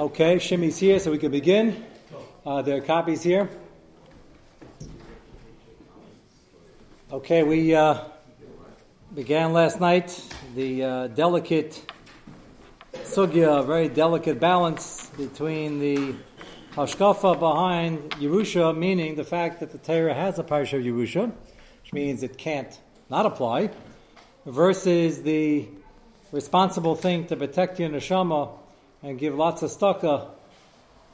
Okay, Shimmy's here, so we can begin. Uh, there are copies here. Okay, we uh, began last night the uh, delicate sugya, very delicate balance between the hashkafa behind Yerusha, meaning the fact that the Torah has a parsha of Yerusha, which means it can't not apply, versus the responsible thing to protect your neshama and give lots of staka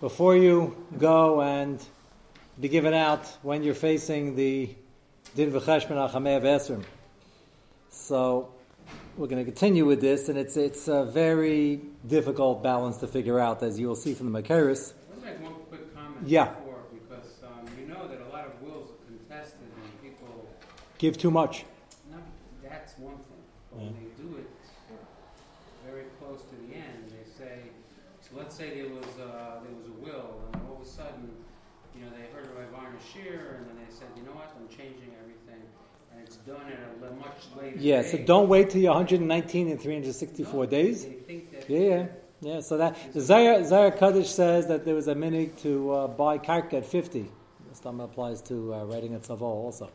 before you go and be given out when you're facing the din v'cheshman achamev esrim. So we're going to continue with this, and it's it's a very difficult balance to figure out, as you will see from the Makaris. Let's make one quick comment Yeah. before, because um, you know that a lot of wills are contested and people, Give too much. no, that's one thing. But when they do it very close to the end, they say, so let's say there was, uh, there was a will, and all of a sudden, you know, they heard Rav Arna Shir, and then they said, you know what, I'm changing everything, and it's done at a much later Yeah, so don't wait till you're 119 and 364 No, days. They think that. Yeah, yeah, yeah. So that the Zayar, Zayar Kaddish says that there was a minig to uh, buy karka at 50. This time applies to uh, writing at Savo also.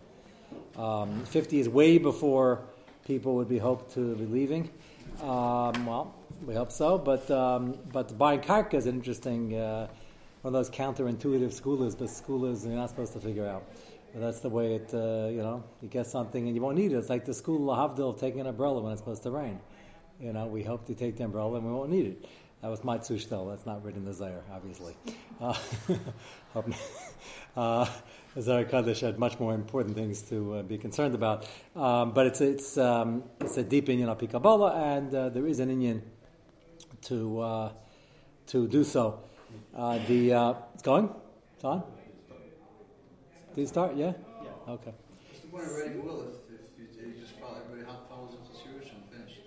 Um, 50 is way before people would be hoped to be leaving. Um, well, we hope so, but um, but buying karka is an interesting uh, one of those counterintuitive schoolers, but schoolers you're not supposed to figure out. But that's the way it, uh, you know, you get something and you won't need it. It's like the school Lahavdil of taking an umbrella when it's supposed to rain. You know, we hope to take the umbrella and we won't need it. That was my tzushtel. That's not written in the Zayar, obviously. Uh, uh, the Kaddish had much more important things to uh, be concerned about. Um, but it's it's um, it's a deep Indian Kabbalah, and uh, there is an Indian to uh, to do so. Uh, the uh, it's going. It's on. Did you start? Yeah. Yeah. Okay. What's the point of will if, if you, you just follow, everybody ho- follows up the Jewish and finished?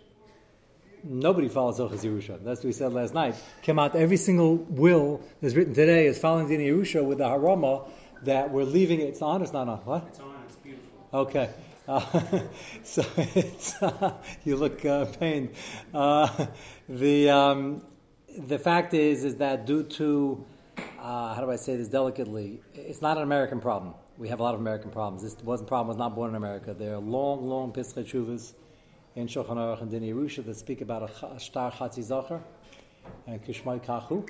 Nobody follows Zochas Yerusha. That's what we said last night. Came out every single will that's written today is following Din Yerusha with the harama that we're leaving it. It's on. It's not on. What? It's on, it's beautiful. Okay. Uh, so it's, uh, you look uh, pained. Uh, the um, the fact is is that due to uh, how do I say this delicately? It's not an American problem. We have a lot of American problems. This wasn't problem was not born in America. There are long, long tshuvas in Shulchan Aruch and Din Yerusha that speak about a, star chatzi zacher and kishmai kachu.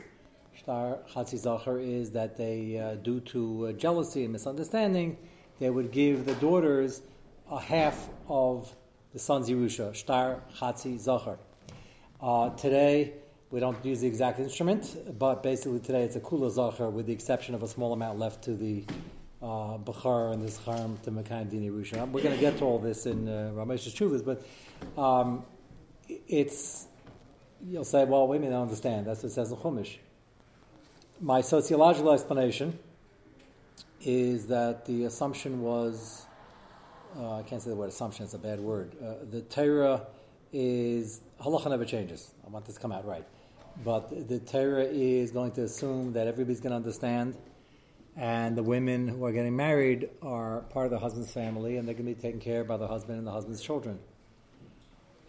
Star chatzi zacher is that they, due to jealousy and misunderstanding, they would give the daughters a half of the son's Yerusha, star chatzi zacher. Uh, today, we don't use the exact instrument, but basically today it's a kula zacher with the exception of a small amount left to the uh, Bachar and the Zcharim to Mekayim Dini Yerusha. We're going to get to all this in uh, Ramesh's Chuvas, but um, it's, you'll say, well, wait a minute, I understand. That's what it says in Chumash. My sociological explanation is that the assumption was, uh, I can't say the word assumption, it's a bad word. Uh, the Torah is, halacha never changes. I want this to come out right. But the Torah is going to assume that everybody's going to understand, and the women who are getting married are part of the husband's family, and they're going to be taken care of by the husband and the husband's children.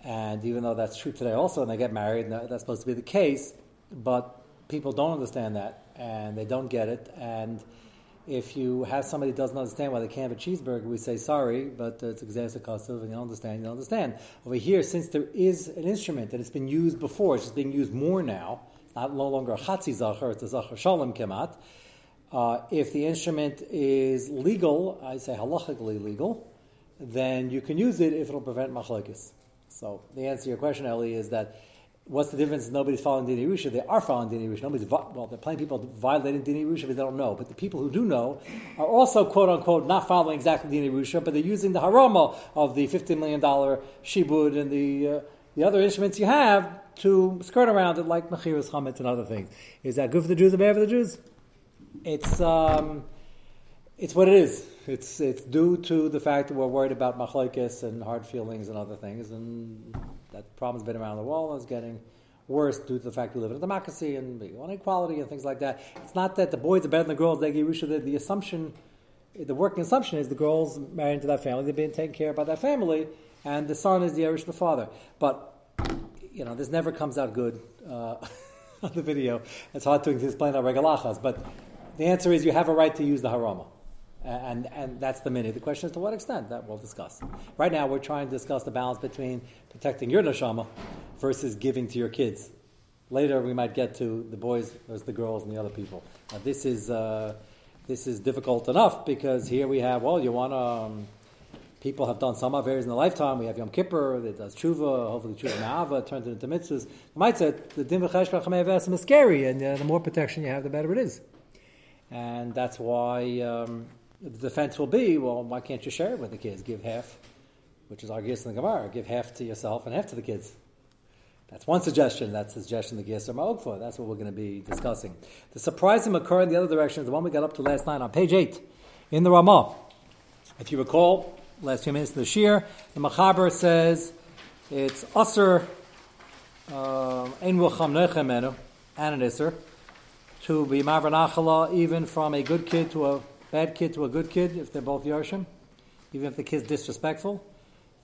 And even though that's true today also, and they get married, that's supposed to be the case, but people don't understand that, and they don't get it. And if you have somebody who doesn't understand why they can't have a cheeseburger, we say sorry, but it's exercise and you don't understand, you don't understand. Over here, since there is an instrument that has been used before, it's just being used more now, it's not no longer a chatzi zacher, it's a zacher shalom kemat. Uh, if the instrument is legal, I say halachically legal, then you can use it if it'll prevent machlekes. So the answer to your question, Ellie, is that what's the difference? Nobody's following Dini Yerusha. They are following Dini Yerusha. Nobody's well, there are plenty of people violating Dini Yerusha, but they don't know. But the people who do know are also quote unquote not following exactly Dini Yerusha, but they're using the harama of the fifteen million dollar shibud and the uh, the other instruments you have to skirt around it, like mechiras chametz and other things. Is that good for the Jews or bad for the Jews? It's um, it's what it is. It's it's due to the fact that we're worried about machlokes and hard feelings and other things, and that problem's been around the world and it's getting worse due to the fact we live in a democracy and we want equality and things like that. It's not that the boys are better than the girls. They get Yerusha. The, the assumption, the working assumption is the girls married into that family. They're being taken care of by that family, and the son is the Irish the father. But you know, this never comes out good. Uh, on the video. It's hard to explain our regalachas, but the answer is you have a right to use the harama. And, and that's the minute. The question is to what extent that we'll discuss. Right now, we're trying to discuss the balance between protecting your neshama versus giving to your kids. Later, we might get to the boys versus the girls and the other people. Now, this is uh, this is difficult enough because here we have well, you want to. Um, people have done some affairs in their lifetime. We have Yom Kippur that does tshuva, hopefully tshuva ma'ava turned into mitzvahs. Might say the din v'chesh is scary, and uh, the more protection you have, the better it is. And that's why um, the defense will be, well, why can't you share it with the kids? Give half, which is our gifts in the Gemara. Give half to yourself and half to the kids. That's one suggestion. That's the suggestion the are for. That's what we're going to be discussing. The surprising occur in the other direction is the one we got up to last night on page 8 in the Ramah. If you recall, last few minutes in the Shir, the Machaber says it's Usr, um, Ein Rucham Nechemenu, and to be Mavranachala even from a good kid to a bad kid to a good kid, if they're both Yarshim, even if the kid's disrespectful.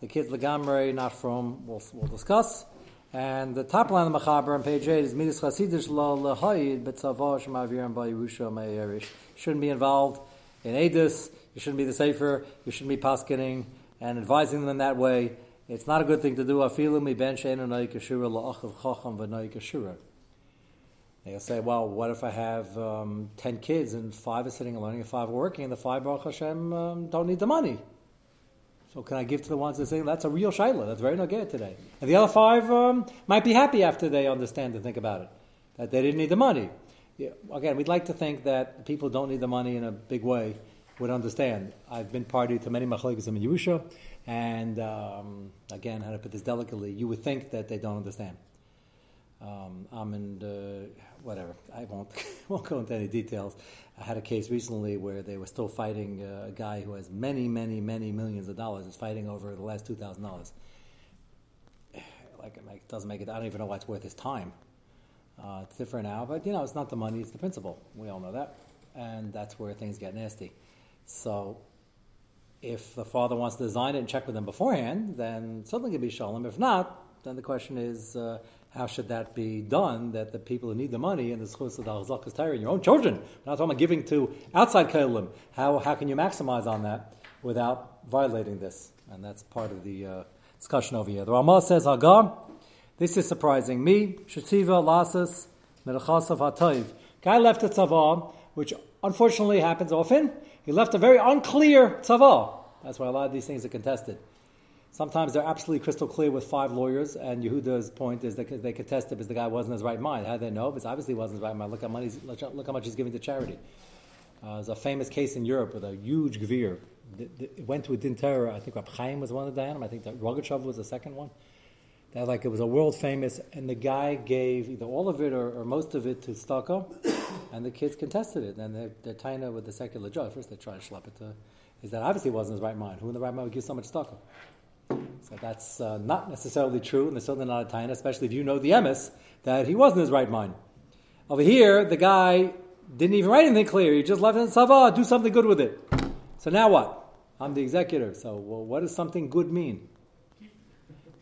The kid's Legamre, not from, we'll, we'll discuss. And the top line of the Machaber on page 8 is Midas Chasidish La Lahayid Betzavash Mavirim Ba Yerusha Me'erish. Shouldn't be involved in Edis, you shouldn't be the Sefer, you shouldn't be paskening and advising them that way. It's not a good thing to do. Afilu mi ben she'enu noy kashura la'achav chacham v'noy kashura. They'll say, well, what if I have um, 10 kids and five are sitting and learning and five are working and the five, Baruch Hashem, um, don't need the money? So can I give to the ones that say that's a real shaila? That's very nogay today. And the other five um, might be happy after they understand and think about it that they didn't need the money. Yeah, again, we'd like to think that people who don't need the money in a big way would understand. I've been party to many machlekes in Yerusha, and um, again, how to put this delicately, you would think that they don't understand. Um, whatever. I won't won't go into any details. I had a case recently where they were still fighting uh, a guy who has many, many, many millions of dollars. Is fighting over the last two thousand dollars. Like it doesn't make it. I don't even know why it's worth his time. Uh, it's different now, but you know, it's not the money; it's the principle. We all know that, and that's where things get nasty. So, if the father wants to design it and check with them beforehand, then something can be shalom. If not, then the question is. Uh, how should that be done? That the people who need the money and the schus of the halzakas Torah and your own children, we're not talking about giving to outside kalim. How how can you maximize on that without violating this? And that's part of the uh, discussion over here. The Rama says, "Hagar, this is surprising me. Shetiva lasas merachasav hatoiv. Guy left a tzavah, which unfortunately happens often. He left a very unclear tzavah. That's why a lot of these things are contested. Sometimes they're absolutely crystal clear with five lawyers, and Yehuda's point is that they contest it because the guy wasn't in his right mind. How do they know? Because obviously he wasn't in his right mind. Look how, money, look how much he's giving to charity. Uh, there's a famous case in Europe with a huge gvir. It went to a din I think Rab Chaim was one of the Dayanim. I think that Rogachev was the second one. That like it was a world famous, and the guy gave either all of it or, or most of it to Stocko, and the kids contested it. And they're, they're tying it with the secular judge. First they try to schlep it to, is that obviously wasn't his right mind. Who in the right mind would give so much Stocko? So that's uh, not necessarily true, and there's certainly not a time, especially if you know the emes, that he was in his right mind. Over here, the guy didn't even write anything clear. He just left it in Sava, do something good with it. So now what? I'm the executor. So well, what does something good mean?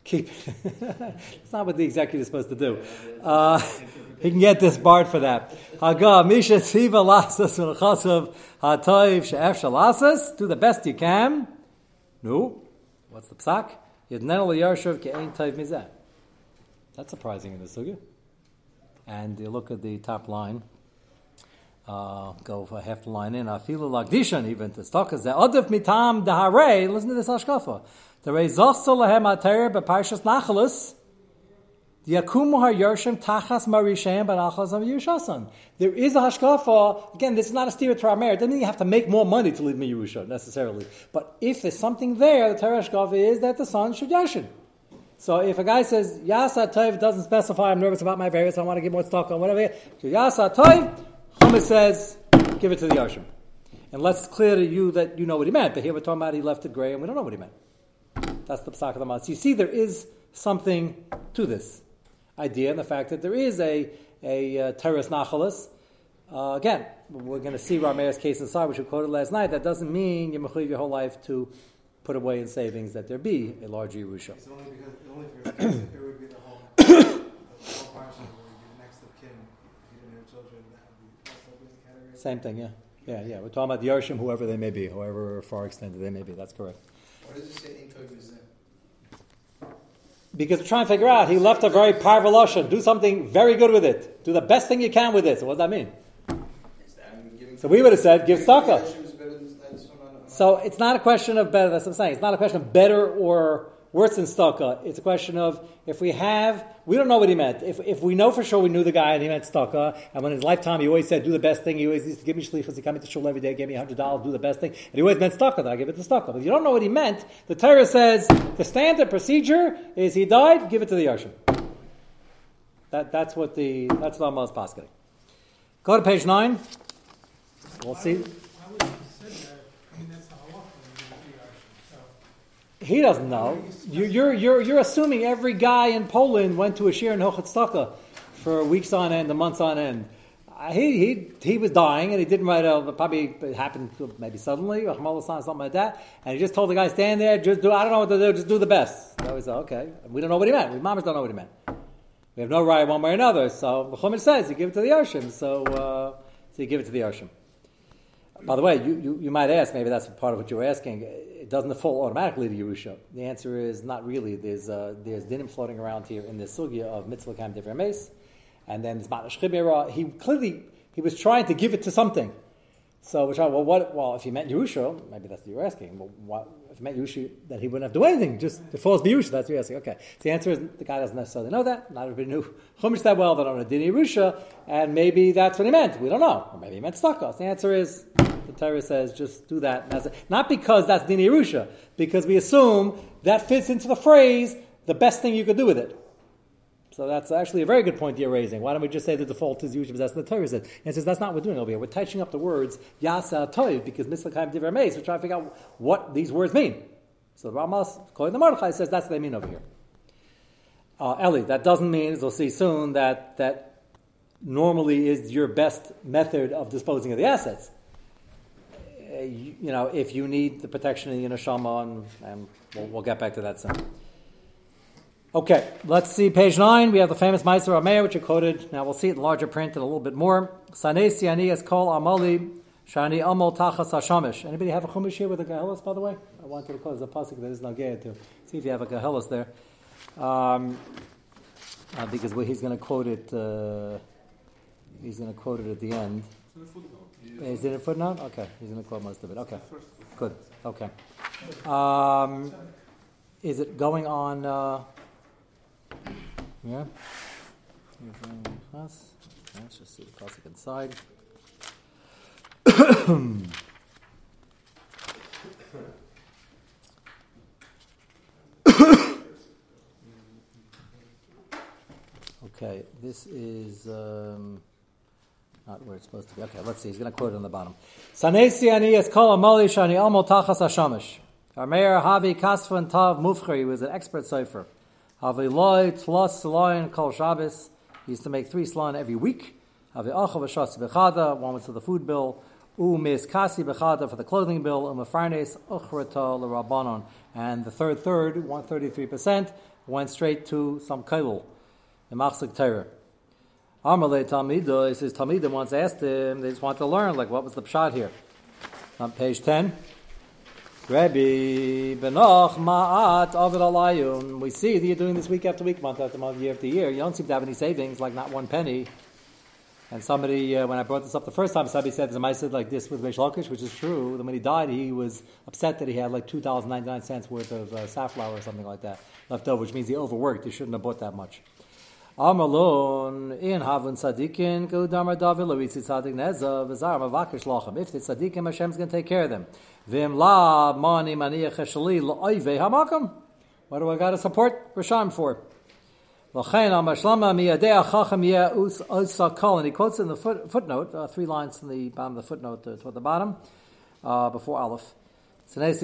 Keep. it. It's not what the executive is supposed to do. Uh, he can get disbarred for that. Do the best you can. No. What's the psak? That's surprising in the sugya. And you look at the top line. Uh, go for half the line in. I feel Afilu lagdishan even to as the odif mitam dahare. Listen to this hashkafa. The rei zochso lahem ater beparshas nachalus. Yakumu Yershim Tachas Marishem Barachas of Yerushasan. There is a hashkafa. Again, this is not a steer to our. It doesn't you have to make more money to leave me Yerusha necessarily. But if there's something there, the Torah hashkafa is that the son should yashin. So if a guy says Yasa Toiv doesn't specify, I'm nervous about my various, I want to get more stock on whatever. Yasa Toiv, Chumash says, give it to the Yarshim. Unless it's clear to you that you know what he meant. But here we're talking about he left it gray and we don't know what he meant. That's the psak of the mas. You see, there is something to this idea and the fact that there is a, a uh, terrorist nachalis. Uh, again, we're going to see Rameir's case inside, which we quoted last night. That doesn't mean you mechuyev your whole life to put away in savings that there be a large Yerusha. It's only because only if it would be the whole, the whole person would be next of kin If you didn't have children, that would be also in category. Same thing, yeah. Yeah, yeah. We're talking about the Yarshim, whoever they may be, however far extended they may be. That's correct. Why does it say in Tov is there? Because we're trying to figure out, he left a very powerful Lashon. Do something very good with it. Do the best thing you can with it. So what does that mean? So we would have said, give tzedakah. So it's not a question of better. That's what I'm saying. It's not a question of better or worse than tzedakah. It's a question of if we have, we don't know what he meant. If, if we know for sure we knew the guy and he meant tzedakah, and when in his lifetime he always said, do the best thing. He always used to give me shlichus. He come to shul every day, gave me hundred dollars, do the best thing, and he always meant tzedakah. Then I give it to tzedakah. But if you don't know what he meant, the Torah says the standard procedure is he died, give it to the yarshim. That, that's what the that's what Amal is posketing. Go to page nine. We'll see. would- Why would you say that? I mean, that's the halacha in the Yarshim, so. He doesn't know. You- You're, you're, you're assuming every guy in Poland went to a shir in Hochatztaka for weeks on end, months on end. Uh, He, he, he was dying, and he didn't write a, probably it happened maybe suddenly, or something like that, and he just told the guy, stand there, just do, I don't know what to do, just do the best. So he said, okay. We don't know what he meant. We mamas don't know what he meant. We have no right one way or another. So the Chumash says you give it to the Yarshim. So, uh, so you give it to the Yarshim. By the way, you, you, you might ask, maybe that's part of what you were asking, it doesn't fall automatically to Yerusha. The answer is not really. There's, uh, there's dinim floating around here in the sugya of mitzvah kam divrei meis, and then there's matnash chibera. He clearly, he was trying to give it to something. So we're trying, well, what, well, if he meant Yerusha, maybe that's what you're asking. Well, what, if he meant Yerusha, then he wouldn't have to do anything, just it falls to Yerusha, that's what you're asking. Okay. So the answer is the guy doesn't necessarily know that. Not everybody knew Chumash that well, they don't know Dini Yerusha, and maybe that's what he meant. We don't know. Or maybe he meant Stuckos. The answer is Torah says just do that. That's. Not because that's Dini Yerusha, because we assume that fits into the phrase, the best thing you could do with it. So that's actually a very good point you're raising. Why don't we just say the default is usually that's what the Torah says? And it says that's not what we're doing over here. We're touching up the words Yasa Toiv because Mislakaim Divrei Meis. We're trying to figure out what these words mean. So the Ramas, according to Mordechai, says that's what they mean over here. Uh, Eli, that doesn't mean, as we'll see soon, that that normally is your best method of disposing of the assets. Uh, you, you know, if you need the protection of the neshama, and, and we'll, we'll get back to that soon. Okay, let's see page nine. We have the famous Meiser Ameir, which are quoted. Now we'll see it in larger print and a little bit more. Sanesi ani es kol amali shani amol tachas hashamish. Anybody have a chumash here with a gahelis, by the way? I wanted to close the pasuk that is gay to see if you have a gahelis there, um, uh, because he's going to quote it. Uh, he's going to quote it at the end. Is it a footnote? Okay, he's going to quote most of it. Okay, good. Okay. Um, is it going on? Uh, yeah. Let's just see the classic inside. okay, this is um, not where it's supposed to be. Okay, let's see. He's going to quote it on the bottom. Sanesi ani es kol amali shani amo tachas hashamish. Armeir havi kasvan tav. He was an expert cipher. Havi loy tlos loyin kol Shabbos. He used to make three slon every week. Havi achav ashas bechada. One was for the food bill. U mis kasi bechada for the clothing bill. Umafarnes uchrata l'rabbanon. And the third third, one thirty three percent, went straight to some kailul, the machzik Torah. Amalei Talmida, he says Talmida once asked him, they just want to learn, like what was the pshat here? On page 10. Rabbi Benoch Ma'at Avid Alayun. We see that you're doing this week after week, month after month, year after year. You don't seem to have any savings, like not one penny. And somebody, uh, when I brought this up the first time, somebody said, I said like this with Reish Lakish, which is true. Then when he died, he was upset that he had like $2.99 worth of uh, safflower or something like that left over, which means he overworked. He shouldn't have bought that much. Amalon in Havun Sadikin go Damar David Loitzi Sadik Neza Vizar Mavakish Lochem. If the Sadikim, Hashem's going to take care of them. Vim La Mani Maniach Hashali Loive Hamakam. What do I got to support Rasham for? L'chein al mashlama miyadei achacham yeh us usakol. And he quotes in the foot, footnote, uh, three lines in the bottom of the footnote uh, toward the bottom, uh, before Aleph. Is.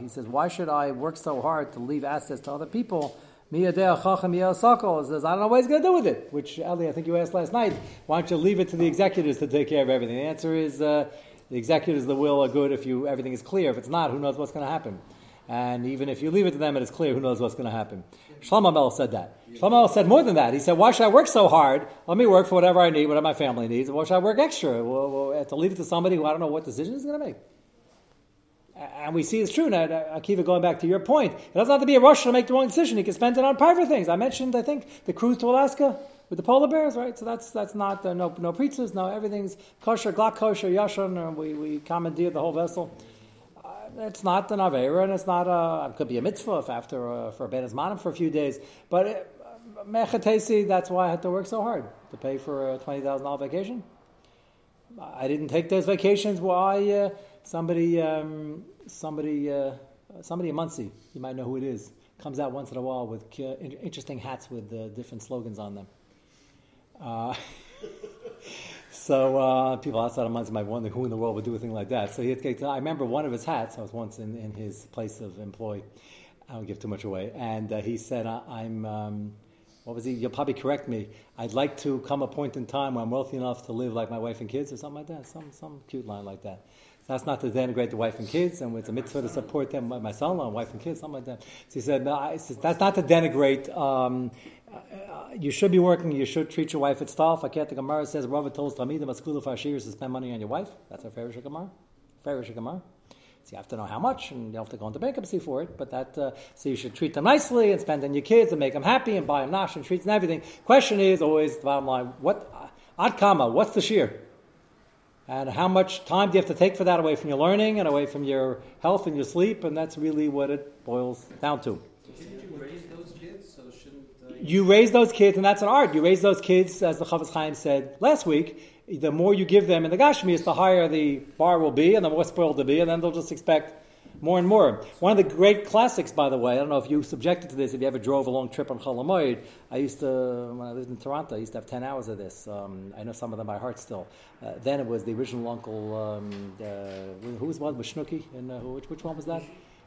He says, Why should I work so hard to leave assets to other people? He says, I don't know what he's going to do with it. Which, Ali, I think you asked last night. Why don't you leave it to the executors to take care of everything? The answer is uh, the executors, the will are good if you everything is clear. If it's not, who knows what's going to happen? And even if you leave it to them and it's clear, who knows what's going to happen. Shlomo Mel said that. Shlomo said more than that. He said, why should I work so hard? Let me work for whatever I need, whatever my family needs. Why should I work extra? Well, well, to leave it to somebody who I don't know what decision he's going to make. And we see it's true. Now, Akiva, going back to your point, it doesn't have to be a rush to make the wrong decision. He can spend it on private things. I mentioned, I think, the cruise to Alaska with the polar bears, right? So that's that's not uh, no no pizzas, no everything's kosher, glock kosher, yashan. And we we commandeered the whole vessel. Uh, it's not an avera, and it's not a. It could be a mitzvah if after uh, for a ben manim for a few days, but mechatesi. That's why I had to work so hard to pay for a twenty thousand dollar vacation. I didn't take those vacations. Why? Uh, somebody, um, somebody, uh, somebody in Monsey, you might know who it is, comes out once in a while with interesting hats with uh, different slogans on them. Uh, so uh, people outside of Monsey might wonder who in the world would do a thing like that. So he had to, I remember one of his hats. I was once in, in his place of employ. I don't give too much away. And he said, "I'm." Um, what was he? You'll probably correct me. I'd like to come a point in time where I'm wealthy enough to live like my wife and kids, or something like that. Some some cute line like that. That's not to denigrate the wife and kids, and it's a mitzvah to support them, my son-in-law, wife and kids, something like that. So he said, no, said that's not to denigrate. Um, uh, you should be working. You should treat your wife at staff. I can't. The Gemara says, "Rava tells Tamidim Askulu Fashirs to spend money on your wife." That's a fair Gemara. Fair Gemara. You have to know how much, and you have to go into bankruptcy for it. But that, uh, so you should treat them nicely and spend on your kids and make them happy and buy them nash and treats and everything. Question is always the bottom line: what ad kama? What's the shear? And how much time do you have to take for that away from your learning and away from your health and your sleep? And that's really what it boils down to. Didn't you raise those kids? So shouldn't uh, you raise those kids, and that's an art. You raise those kids, as the Chafetz Chaim said last week. The more you give them in the Gashmis, the higher the bar will be, and the more spoiled they'll be, and then they'll just expect more and more. One of the great classics, by the way, I don't know if you subjected to this, if you ever drove a long trip on Chol I used to, when I lived in Toronto, I used to have 10 hours of this. Um, I know some of them by heart still. Uh, then it was the original uncle, um, uh, who was one? Was Schnooky? And, uh, which, which one was that?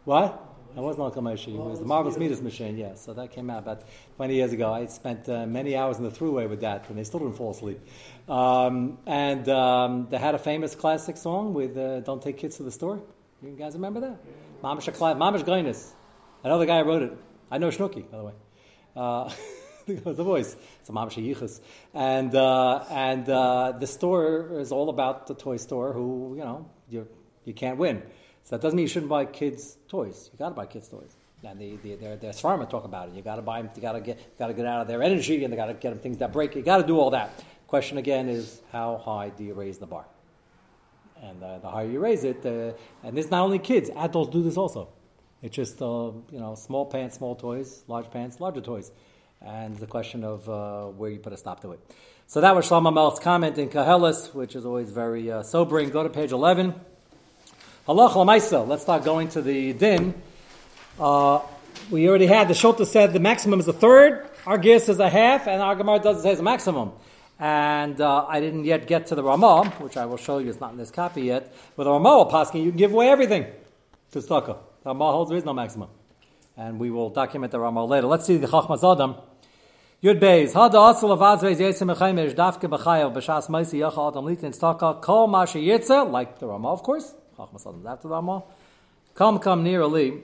What? It wasn't Uncle Moshe. It was the Marvelous Middos machine, yeah. So that came out about 20 years ago. I spent uh, many hours in the throughway with that, and they still didn't fall asleep. Um, and um, they had a famous classic song with uh, Don't Take Kids to the Store. You guys remember that? Mamish Mamish. I know the guy wrote it. I know Schnooky, by the way. Uh, the voice. It's a Mamish Yichus. And, uh, and uh, the store is all about the toy store who, you know, you you can't win. So that doesn't mean you shouldn't buy kids' toys. You got to buy kids' toys. And the, the, their, their Svarma talk about it. You got to buy them, you got to get, got to get out of their energy, and they got to get them things that break. You got to do all that. Question again is, how high do you raise the bar? And uh, the higher you raise it, uh, and it's not only kids, adults do this also. It's just, uh, you know, small pants, small toys, large pants, larger toys. And the question of uh, where you put a stop to it. So that was Shlomo Melch's comment in Kahelis, which is always very uh, sobering. Go to page 11. Halach. Let's start going to the din. Uh, we already had, the Shulta said the maximum is a third, our guess is a half, and our Gemara doesn't say it's a maximum. And uh, I didn't yet get to the Ramah, which I will show you. It's not in this copy yet. With the Ramah Paskin, you can give away everything to tzedakah. The Ramah holds there is no maximum, and we will document the Ramah later. Let's see the Chachmas Adam. Yud Beis. Hada asal avazvez yesim mechaymesh dafke b'chayav b'shas maisi yacha adam litin tzedakah kol ma sheyitza, like the Ramah, of course. Chachmas Adam after. Come, come near Ali.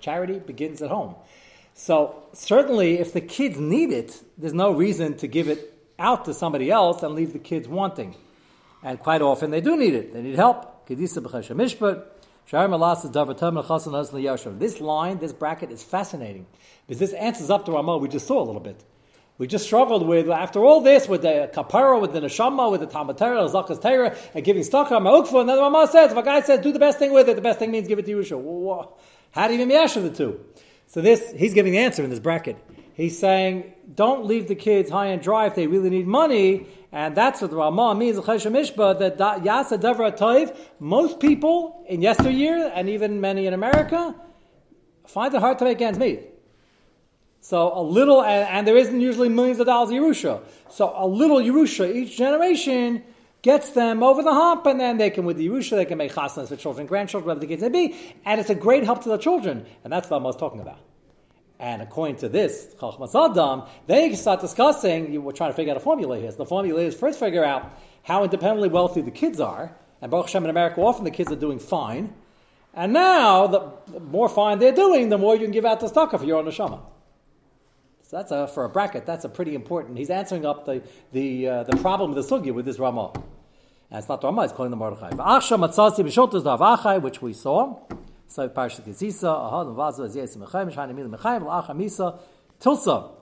Charity begins at home. So certainly, if the kids need it, there's no reason to give it out to somebody else and leave the kids wanting. And quite often they do need it. They need help. This line, this bracket is fascinating because this answers up to Ramah we just saw a little bit. We just struggled with, after all this, with the kapara, with the neshama, with the Talmud Torah, zakas Torah, and giving stock on Mar Ukva, and then the Ramah says, if a guy says, do the best thing with it, the best thing means give it to Yerusha. How do you even measure the two? So this, he's giving the answer in this bracket. He's saying, don't leave the kids high and dry if they really need money, and that's what the Ramah means, Mishba, that Yasa Devra Toiv, most people in yesteryear, and even many in America, find it hard to make ends meet. So a little, and, and there isn't usually millions of dollars of Yerusha. So a little Yerusha each generation gets them over the hump, and then they can, with the Yerusha, they can make chasnas for children, grandchildren, whatever the case may be, and it's a great help to the children, and that's what I was talking about. And according to this, Chachmas Adam, they start discussing, you were trying to figure out a formula here. So the formula is first figure out how independently wealthy the kids are, And Baruch Hashem in America, often the kids are doing fine. And now, the, more fine they're doing, the more you can give out the stock for your own neshama. So that's a, for a bracket, that's a pretty important. He's answering up the, the, uh, the problem of the sugya with this Ramah. And it's not the Ramah, it's calling the Mordechai. Which we saw. So Parshat Yisisa, Ahad and Vaza, Ziyas Mechayim, Shani Mil Mechayim, L'acham Misa, Tilsa.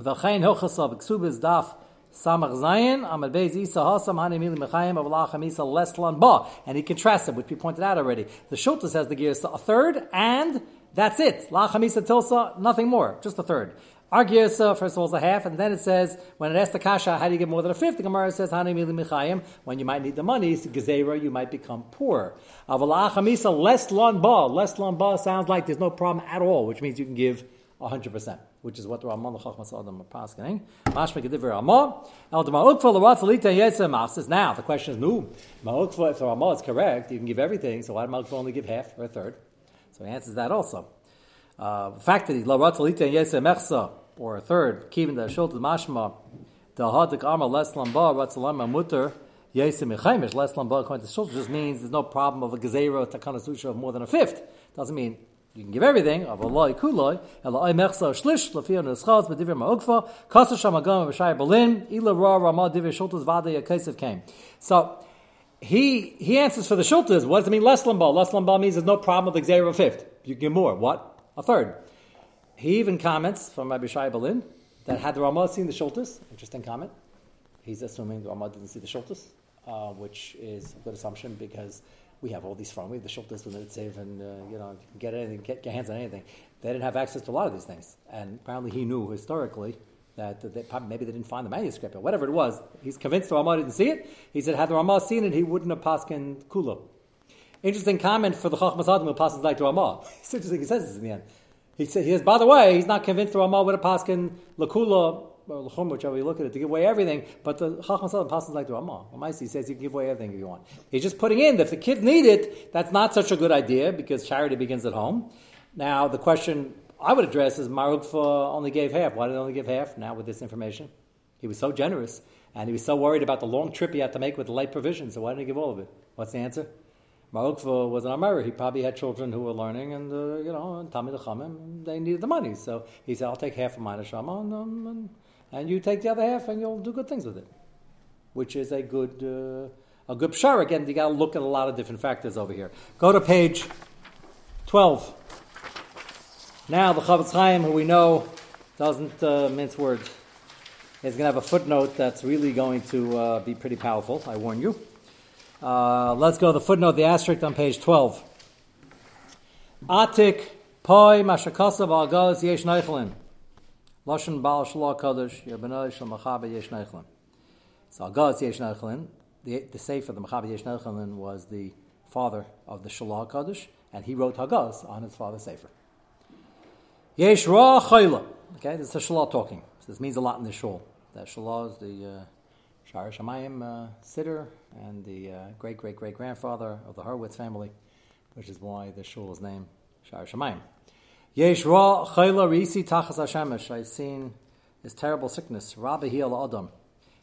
V'chein Hilchasa b'ksubis daf Samach Zayin, Amad Beis Isa Hasam Hani Mili Mechayim of Chamisa Leslan Ba. And he contrasts it, which we pointed out already. The Shulta says the gears a third, and that's it. La Chamisa Tilsa, nothing more, just a third. Our Girsa, first of all, is a half, and then it says, when it asks the Kasha, how do you get more than a fifth? The Gemara says, Hani Mili Mechayim, when you might need the money, it's you might become poor. Avalah Chamisa Leslan Ba. Leslan Ba sounds like there's no problem at all, which means you can give 100% which is what the Ramah Chachmas Adam are paskening. Mashma Gediver Ramah. El Mar Ukva L'Ratz Alita Yetzer Ma'asis. Now, the question is, no, Mar Ukva, if the Ramah is correct, you can give everything, so why did Mar Ukva only give half or a third? So he answers that also. Uh, the fact that he L'Ratz Alita Yetzer Mechsa, or a third, Kivin the Shult Mashma, the Hadik Arma Les Lamba, Ratz Lama Mutter, Yesim Mechaimish, Les Lamba, according to Shult, just means there's no problem of a Gezerah Takana Susha of more than a fifth. Doesn't mean you can give everything. Of Allah kuloi, elai mechsa shlish lafia neschaz b'divir Mar Ukva kasa shamagam b'shai berlin ila ra ramah divir shultas vada yakasiv came. So he he answers for the shultas. What does it mean? Less lambal. Less lambal means there's no problem with exer of fifth. You can give more. What? A third. He even comments from Rabbi Shai Berlin that had the Ramah seen the shultas, interesting comment. He's assuming the Ramah didn't see the shultas, uh, which is a good assumption because we have all these from. We have the Shultas, the save, and uh, you know, get anything, get hands on anything. They didn't have access to a lot of these things, and apparently he knew historically that they, maybe they didn't find the manuscript or whatever it was. He's convinced the Ramah didn't see it. He said, had the Ramah seen it, he wouldn't have paskin kula. Interesting comment for the Chachmas Adam who passes like the Ramah. It's interesting. He says this in the end. He says, by the way, he's not convinced the Ramah would have paskin lakula or l'chum, whichever you look at it, to give away everything. But the Chachmas Adam passes like the Ramah. He says you can give away everything if you want. He's just putting in that if the kids need it, that's not such a good idea because charity begins at home. Now the question I would address is Mar Ukva only gave half. Why did he only give half now with this information? He was so generous and he was so worried about the long trip he had to make with the late provision. So why didn't he give all of it? What's the answer? Mar Ukva was an Amari. He probably had children who were learning, and uh, you know, and Tamid Chamim, they needed the money. So he said, "I'll take half of my neshama, and, um, and and you take the other half and you'll do good things with it, which is a good uh, a good pshar. Again, you got to look at a lot of different factors over here. Go to page twelve. Now the Chofetz Chaim, who we know doesn't uh, mince words, is going to have a footnote that's really going to uh, be pretty powerful. I warn you. Uh, let's go to the footnote, the asterisk on page twelve. Atik poi mashakasav algaz yesh neichelin. Lashon Baal Shelah Kadosh, Yerbanoi Shal Machabe Yesh Neichlin. So Agaz Yesh Neichlin, the, Sefer, the Machabe Yesh Neichlin, was the father of the Shelah Kadosh, and he wrote Hagaz on his father's Sefer. Yesh Ra Chayla. Okay, this is the talking. So this means a lot in the shul. That Shalom is the uh, Shar Shamayim uh, sitter and the uh, great great great grandfather of the Horowitz family, which is why the shul is named Shar Shamayim. Yesh ra chayla risi tachas hashemesh. I've seen his terrible sickness. Rabbi heal adam.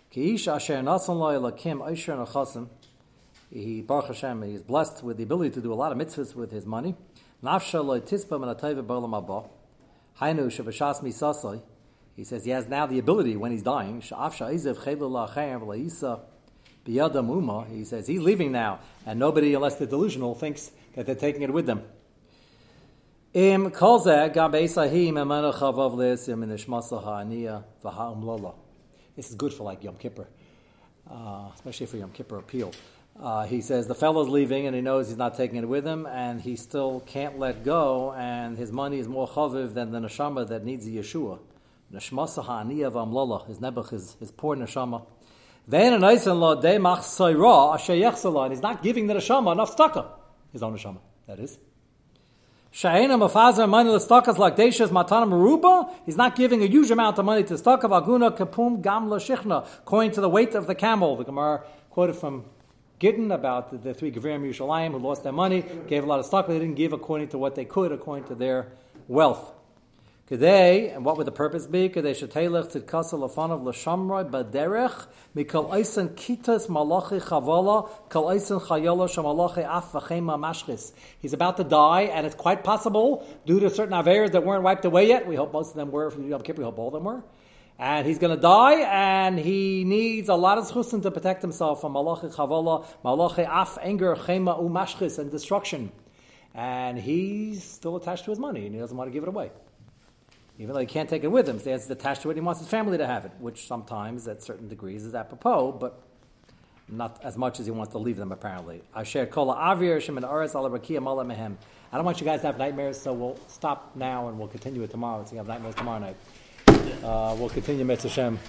Ki ish asher nasan lo elakim aisher nachasim. He baruch Hashem. He is blessed with the ability to do a lot of mitzvahs with his money. Nafsha lo tispa min atayva b'olam haba. Hainu misasai. He says he has now the ability when he's dying. He says he's leaving now, and nobody, unless they're delusional, thinks that they're taking it with them. This is good for like Yom Kippur, uh, especially for Yom Kippur appeal. Uh, he says the fellow's leaving and he knows he's not taking it with him and he still can't let go and his money is more chaviv than the neshama that needs the Yeshua. Neshmasa ha'aniya v'amlala. His nebuch, his, his poor neshama. Then an lo de mach asher and he's not giving the neshama enough tzedakah. His own neshama, that is. Sha'ena mafazer money l'stakas like Desha's matana maruba. He's not giving a huge amount of money to stakav aguna kapum gamla shichna, according to the weight of the camel. The Gemara quoted from Gittin about the, the three Gevrim Yerushalayim who lost their money, gave a lot of but they didn't give according to what they could, according to their wealth. Kedei, and what would the purpose be? Kedei shetelech tzidkasa lefanav l'shamroi baderech mikol eisen kitas malachi chavala kol eisen chayola shamalachi af v'chema mashchis. He's about to die, and it's quite possible, due to certain averas that weren't wiped away yet, we hope most of them were from Yom Kippur, we hope all of them were, and he's going to die, and he needs a lot of chusin to protect himself from malachi chavala, malachi af, anger, chema, umashchis, and destruction. And he's still attached to his money, and he doesn't want to give it away even though he can't take it with him. So he's attached to it, he wants his family to have it, which sometimes, at certain degrees, is apropos, but not as much as he wants to leave them, apparently. I shared Kola Avir Shim and Aris Mehem. I don't want you guys to have nightmares, so we'll stop now and we'll continue it tomorrow. So you have nightmares tomorrow night. Uh, we'll continue Mitzvah Shem.